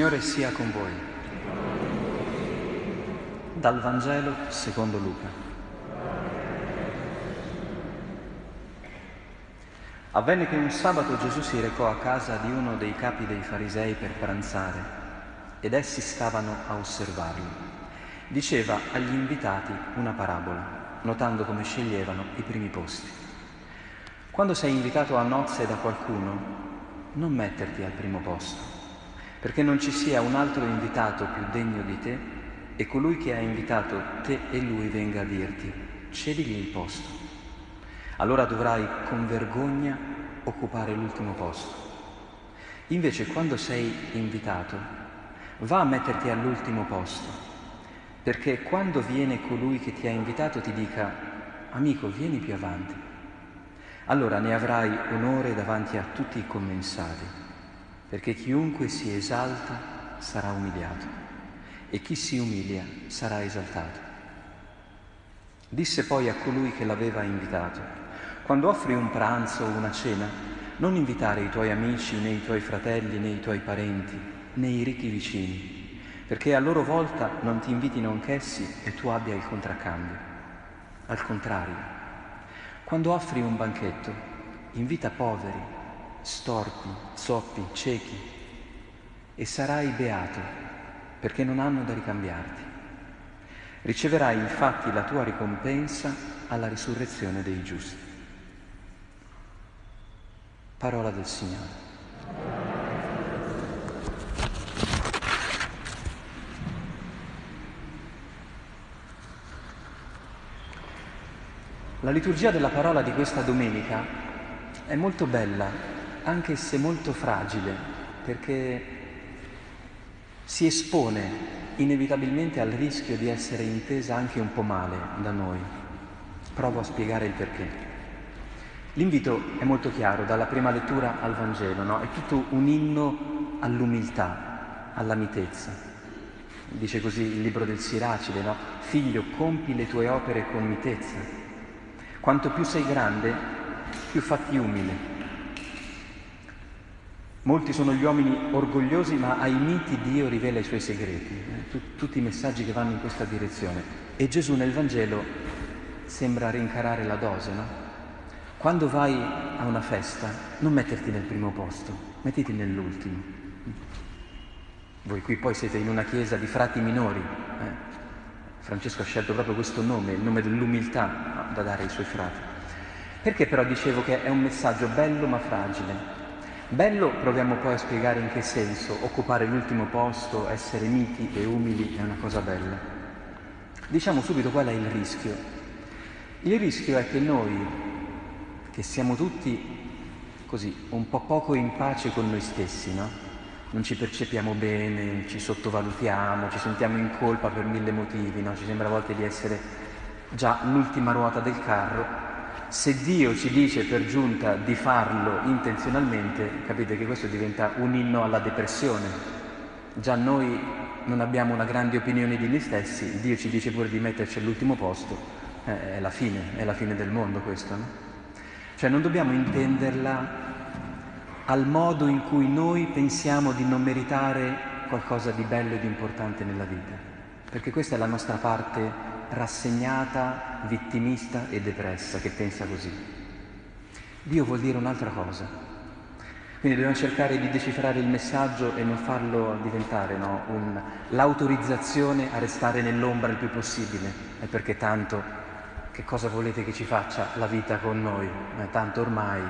Signore sia con voi. Dal Vangelo secondo Luca. Avvenne che un sabato Gesù si recò a casa di uno dei capi dei farisei per pranzare ed essi stavano a osservarlo. Diceva agli invitati una parabola, notando come sceglievano i primi posti. Quando sei invitato a nozze da qualcuno, non metterti al primo posto perché non ci sia un altro invitato più degno di te e colui che ha invitato te e lui venga a dirti, cedigli il posto. Allora dovrai con vergogna occupare l'ultimo posto. Invece quando sei invitato, va a metterti all'ultimo posto, perché quando viene colui che ti ha invitato ti dica, amico, vieni più avanti, allora ne avrai onore davanti a tutti i commensali perché chiunque si esalta sarà umiliato e chi si umilia sarà esaltato. Disse poi a colui che l'aveva invitato, quando offri un pranzo o una cena, non invitare i tuoi amici né i tuoi fratelli né i tuoi parenti né i ricchi vicini, perché a loro volta non ti invitino anch'essi e tu abbia il contraccambio. Al contrario, quando offri un banchetto, invita poveri, storpi, zoppi, ciechi, e sarai beato perché non hanno da ricambiarti. Riceverai infatti la tua ricompensa alla risurrezione dei giusti. Parola del Signore. La liturgia della parola di questa domenica è molto bella anche se molto fragile, perché si espone inevitabilmente al rischio di essere intesa anche un po' male da noi. Provo a spiegare il perché. L'invito è molto chiaro, dalla prima lettura al Vangelo, no? è tutto un inno all'umiltà, alla mitezza. Dice così il libro del Siracide, no? Figlio, compi le tue opere con mitezza. Quanto più sei grande, più fatti umile. Molti sono gli uomini orgogliosi, ma ai miti Dio rivela i suoi segreti, eh, tutti i messaggi che vanno in questa direzione. E Gesù nel Vangelo sembra rincarare la dose, no? Quando vai a una festa, non metterti nel primo posto, mettiti nell'ultimo. Voi qui poi siete in una chiesa di frati minori. Eh? Francesco ha scelto proprio questo nome, il nome dell'umiltà da dare ai suoi frati. Perché però dicevo che è un messaggio bello ma fragile? Bello, proviamo poi a spiegare in che senso, occupare l'ultimo posto, essere miti e umili è una cosa bella. Diciamo subito qual è il rischio. Il rischio è che noi, che siamo tutti così, un po' poco in pace con noi stessi, no? Non ci percepiamo bene, ci sottovalutiamo, ci sentiamo in colpa per mille motivi, no? Ci sembra a volte di essere già l'ultima ruota del carro se Dio ci dice per giunta di farlo intenzionalmente, capite che questo diventa un inno alla depressione. Già noi non abbiamo una grande opinione di noi stessi, Dio ci dice pure di metterci all'ultimo posto, eh, è la fine, è la fine del mondo questo, no? Cioè non dobbiamo intenderla al modo in cui noi pensiamo di non meritare qualcosa di bello e di importante nella vita, perché questa è la nostra parte rassegnata, vittimista e depressa che pensa così. Dio vuol dire un'altra cosa. Quindi dobbiamo cercare di decifrare il messaggio e non farlo diventare no, un, l'autorizzazione a restare nell'ombra il più possibile, è perché tanto che cosa volete che ci faccia la vita con noi? Eh, tanto ormai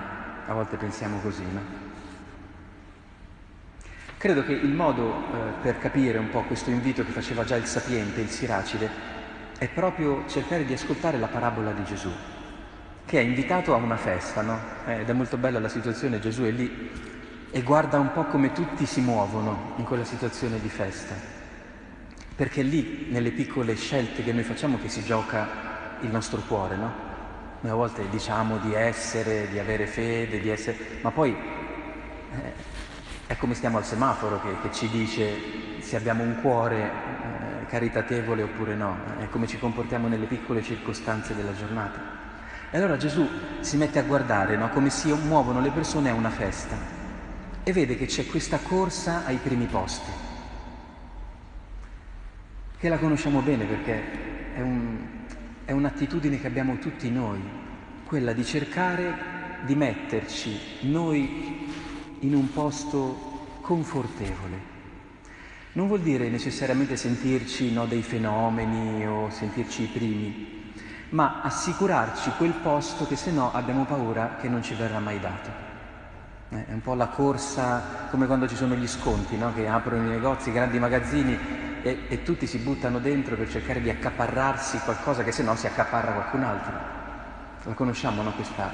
a volte pensiamo così, no? Credo che il modo eh, per capire un po' questo invito che faceva già il sapiente, il Siracide, è proprio cercare di ascoltare la parabola di Gesù, che è invitato a una festa, no? Eh, ed è molto bella la situazione, Gesù è lì e guarda un po' come tutti si muovono in quella situazione di festa, perché lì, nelle piccole scelte che noi facciamo, che si gioca il nostro cuore, no? Noi a volte diciamo di essere, di avere fede, di essere, ma poi eh, è come stiamo al semaforo che, che ci dice se abbiamo un cuore eh, caritatevole oppure no, è come ci comportiamo nelle piccole circostanze della giornata. E allora Gesù si mette a guardare no, come si muovono le persone a una festa e vede che c'è questa corsa ai primi posti. che la conosciamo bene perché è, un, è un'attitudine che abbiamo tutti noi, quella di cercare di metterci noi in un posto confortevole. Non vuol dire necessariamente sentirci no, dei fenomeni o sentirci i primi, ma assicurarci quel posto che se no abbiamo paura che non ci verrà mai dato. Eh, è un po' la corsa come quando ci sono gli sconti, no? che aprono i negozi, i grandi magazzini e, e, tutti si buttano dentro per cercare di accaparrarsi qualcosa che se no si accaparra qualcun altro. La conosciamo no? questa,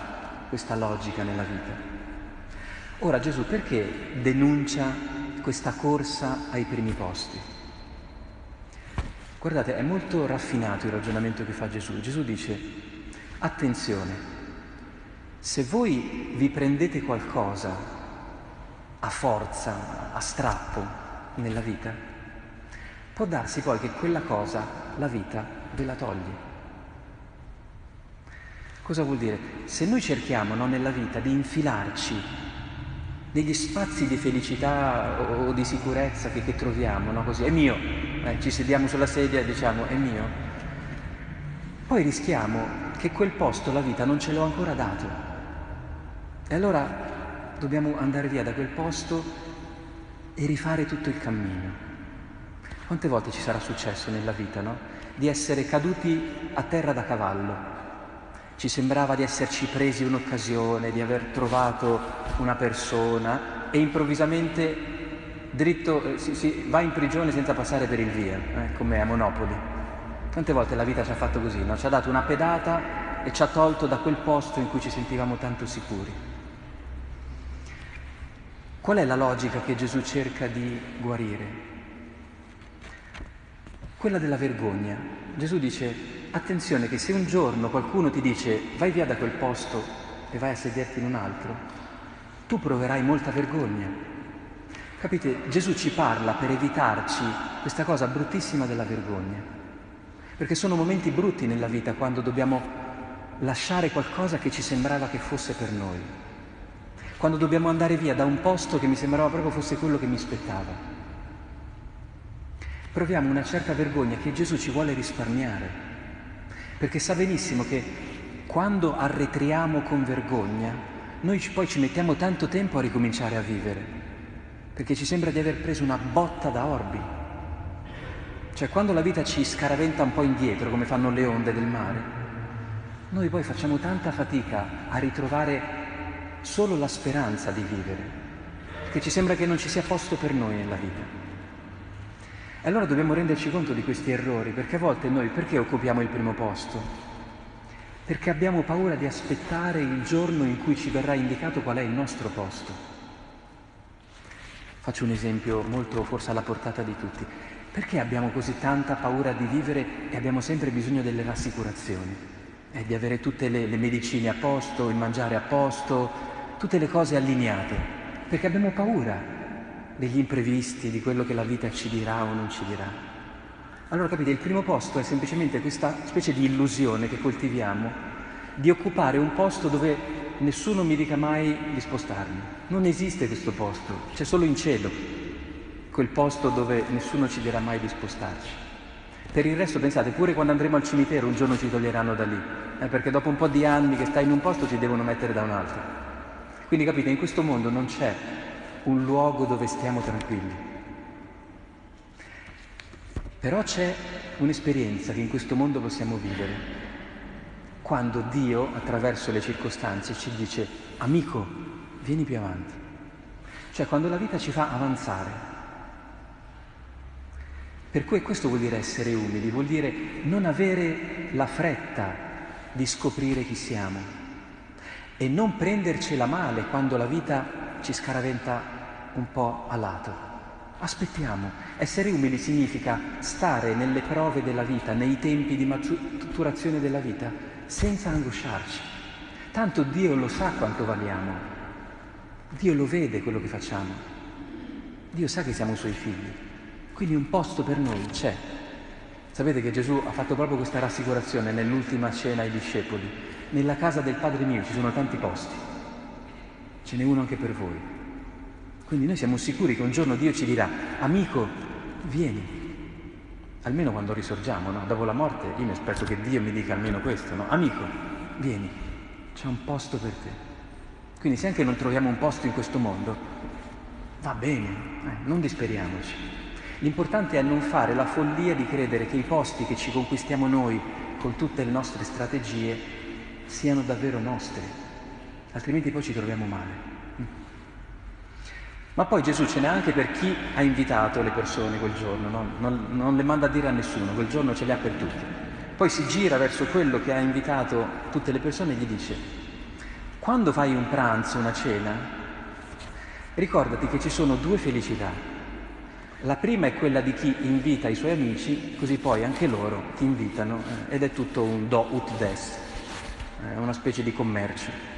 questa logica nella vita. Ora Gesù perché denuncia questa corsa ai primi posti? Guardate, è molto raffinato il ragionamento che fa Gesù. Gesù dice, attenzione, se voi vi prendete qualcosa a forza, a strappo nella vita, può darsi poi che quella cosa la vita ve la toglie. Cosa vuol dire? Se noi cerchiamo no, nella vita di infilarci negli spazi di felicità o di sicurezza che, che troviamo, no? Così, è mio, eh, ci sediamo sulla sedia e diciamo è mio, poi rischiamo che quel posto la vita non ce l'ho ancora dato e allora dobbiamo andare via da quel posto e rifare tutto il cammino. Quante volte ci sarà successo nella vita, no? Di essere caduti a terra da cavallo. Ci sembrava di esserci presi un'occasione, di aver trovato una persona e improvvisamente dritto eh, si, si, va in prigione senza passare per il via, eh, come a Monopoli. Quante volte la vita ci ha fatto così, no? Ci ha dato una pedata e ci ha tolto da quel posto in cui ci sentivamo tanto sicuri. Qual è la logica che Gesù cerca di guarire? Quella della vergogna. Gesù dice, attenzione che se un giorno qualcuno ti dice vai via da quel posto e vai a sederti in un altro, tu proverai molta vergogna. Capite? Gesù ci parla per evitarci questa cosa bruttissima della vergogna. Perché sono momenti brutti nella vita quando dobbiamo lasciare qualcosa che ci sembrava che fosse per noi quando dobbiamo andare via da un posto che mi sembrava proprio fosse quello che mi aspettava. Proviamo una certa vergogna che Gesù ci vuole risparmiare, perché sa benissimo che quando arretriamo con vergogna, noi poi ci mettiamo tanto tempo a ricominciare a vivere, perché ci sembra di aver preso una botta da orbi. Cioè quando la vita ci scaraventa un po' indietro, come fanno le onde del mare, noi poi facciamo tanta fatica a ritrovare solo la speranza di vivere, perché ci sembra che non ci sia posto per noi nella vita. E allora dobbiamo renderci conto di questi errori, perché a volte noi perché occupiamo il primo posto? Perché abbiamo paura di aspettare il giorno in cui ci verrà indicato qual è il nostro posto. Faccio un esempio molto forse alla portata di tutti. Perché abbiamo così tanta paura di vivere e abbiamo sempre bisogno delle rassicurazioni? Eh, di avere tutte le, le medicine a posto, il mangiare a posto, tutte le cose allineate, perché abbiamo paura degli imprevisti, di quello che la vita ci dirà o non ci dirà. Allora capite, il primo posto è semplicemente questa specie di illusione che coltiviamo di occupare un posto dove nessuno mi dica mai di spostarmi. Non esiste questo posto, c'è solo in cielo quel posto dove nessuno ci dirà mai di spostarci. Per il resto pensate, pure quando andremo al cimitero un giorno ci toglieranno da lì, eh, perché dopo un po' di anni che stai in un posto ci devono mettere da un altro. Quindi capite, in questo mondo non c'è un luogo dove stiamo tranquilli. Però c'è un'esperienza che in questo mondo possiamo vivere. Quando Dio, attraverso le circostanze, ci dice, amico, vieni più avanti. Cioè quando la vita ci fa avanzare. Per cui questo vuol dire essere umili, vuol dire non avere la fretta di scoprire chi siamo, e non prendercela male quando la vita ci scaraventa un po' a lato. Aspettiamo. Essere umili significa stare nelle prove della vita, nei tempi di maturazione della vita, senza angosciarci. Tanto Dio lo sa quanto valiamo. Dio lo vede quello che facciamo. Dio sa che siamo suoi figli. Quindi un posto per noi c'è. Sapete che Gesù ha fatto proprio questa rassicurazione nell'ultima cena ai discepoli nella casa del Padre mio ci sono tanti posti, ce n'è uno anche per voi. Quindi noi siamo sicuri che un giorno Dio ci dirà, amico, vieni, almeno quando risorgiamo, no? dopo la morte, io mi aspetto che Dio mi dica almeno questo, no? amico, vieni, c'è un posto per te. Quindi se anche non troviamo un posto in questo mondo, va bene, eh, non disperiamoci. L'importante è non fare la follia di credere che i posti che ci conquistiamo noi con tutte le nostre strategie siano davvero nostri, altrimenti poi ci troviamo male. Ma poi Gesù ce n'è anche per chi ha invitato le persone quel giorno, no? non, non, le manda a dire a nessuno, quel giorno ce li ha per tutti. Poi si gira verso quello che ha invitato tutte le persone e gli dice, quando fai un pranzo, una cena, ricordati che ci sono due felicità. La prima è quella di chi invita i suoi amici, così poi anche loro ti invitano eh, ed è tutto un do ut des, è una specie di commercio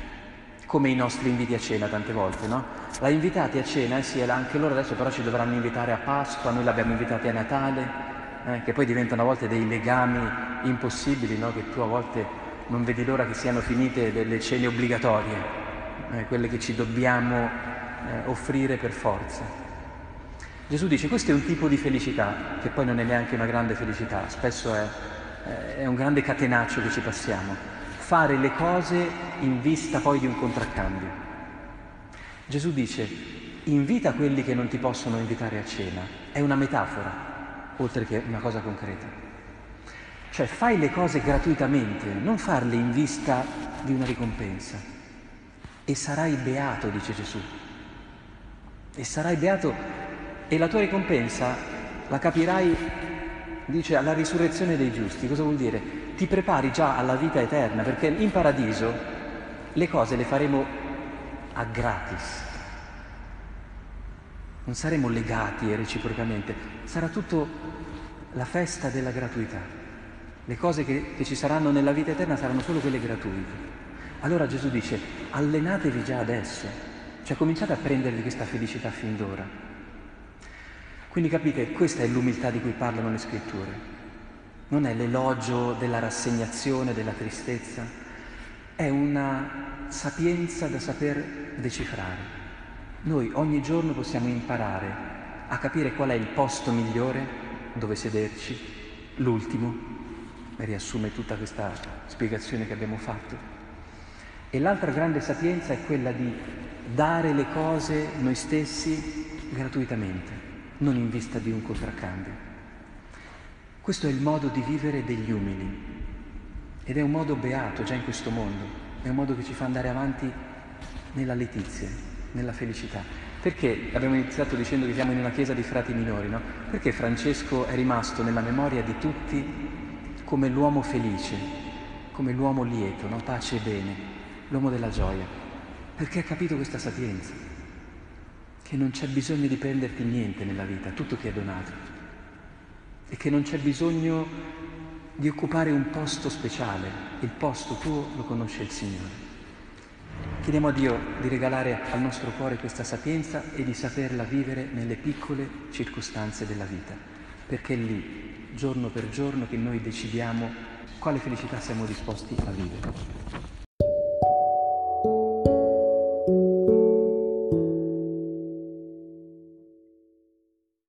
come i nostri inviti a cena tante volte, no? La invitati a cena, eh sì, anche loro adesso però ci dovranno invitare a Pasqua, noi l'abbiamo invitati a Natale, eh, che poi diventano a volte dei legami impossibili, no? Che tu a volte non vedi l'ora che siano finite delle cene obbligatorie, eh, quelle che ci dobbiamo eh, offrire per forza. Gesù dice questo è un tipo di felicità, che poi non è neanche una grande felicità, spesso è, è un grande catenaccio che ci passiamo fare le cose in vista poi di un contraccambio. Gesù dice, invita quelli che non ti possono invitare a cena. È una metafora, oltre che una cosa concreta. Cioè fai le cose gratuitamente, non farle in vista di una ricompensa. E sarai beato, dice Gesù. E sarai beato e la tua ricompensa la capirai, dice, alla risurrezione dei giusti. Cosa vuol dire? Ti prepari già alla vita eterna, perché in paradiso le cose le faremo a gratis. Non saremo legati reciprocamente, sarà tutto la festa della gratuità. Le cose che, che ci saranno nella vita eterna saranno solo quelle gratuite. Allora Gesù dice, allenatevi già adesso, cioè cominciate a prendervi questa felicità fin d'ora. Quindi capite, questa è l'umiltà di cui parlano le scritture non è l'elogio della rassegnazione, della tristezza, è una sapienza da saper decifrare. Noi ogni giorno possiamo imparare a capire qual è il posto migliore dove sederci, l'ultimo, riassume tutta questa spiegazione che abbiamo fatto. E l'altra grande sapienza è quella di dare le cose noi stessi gratuitamente, non in vista di un contraccambio. Questo è il modo di vivere degli umili ed è un modo beato già in questo mondo, è un modo che ci fa andare avanti nella letizia, nella felicità. Perché abbiamo iniziato dicendo che siamo in una chiesa di frati minori, no? Perché Francesco è rimasto nella memoria di tutti come l'uomo felice, come l'uomo lieto, no? pace e bene, l'uomo della gioia? Perché ha capito questa sapienza, che non c'è bisogno di prenderti niente nella vita, tutto ti è donato e che non c'è bisogno di occupare un posto speciale, il posto tuo lo conosce il Signore. Chiediamo a Dio di regalare al nostro cuore questa sapienza e di saperla vivere nelle piccole circostanze della vita, perché è lì, giorno per giorno, che noi decidiamo quale felicità siamo disposti a vivere.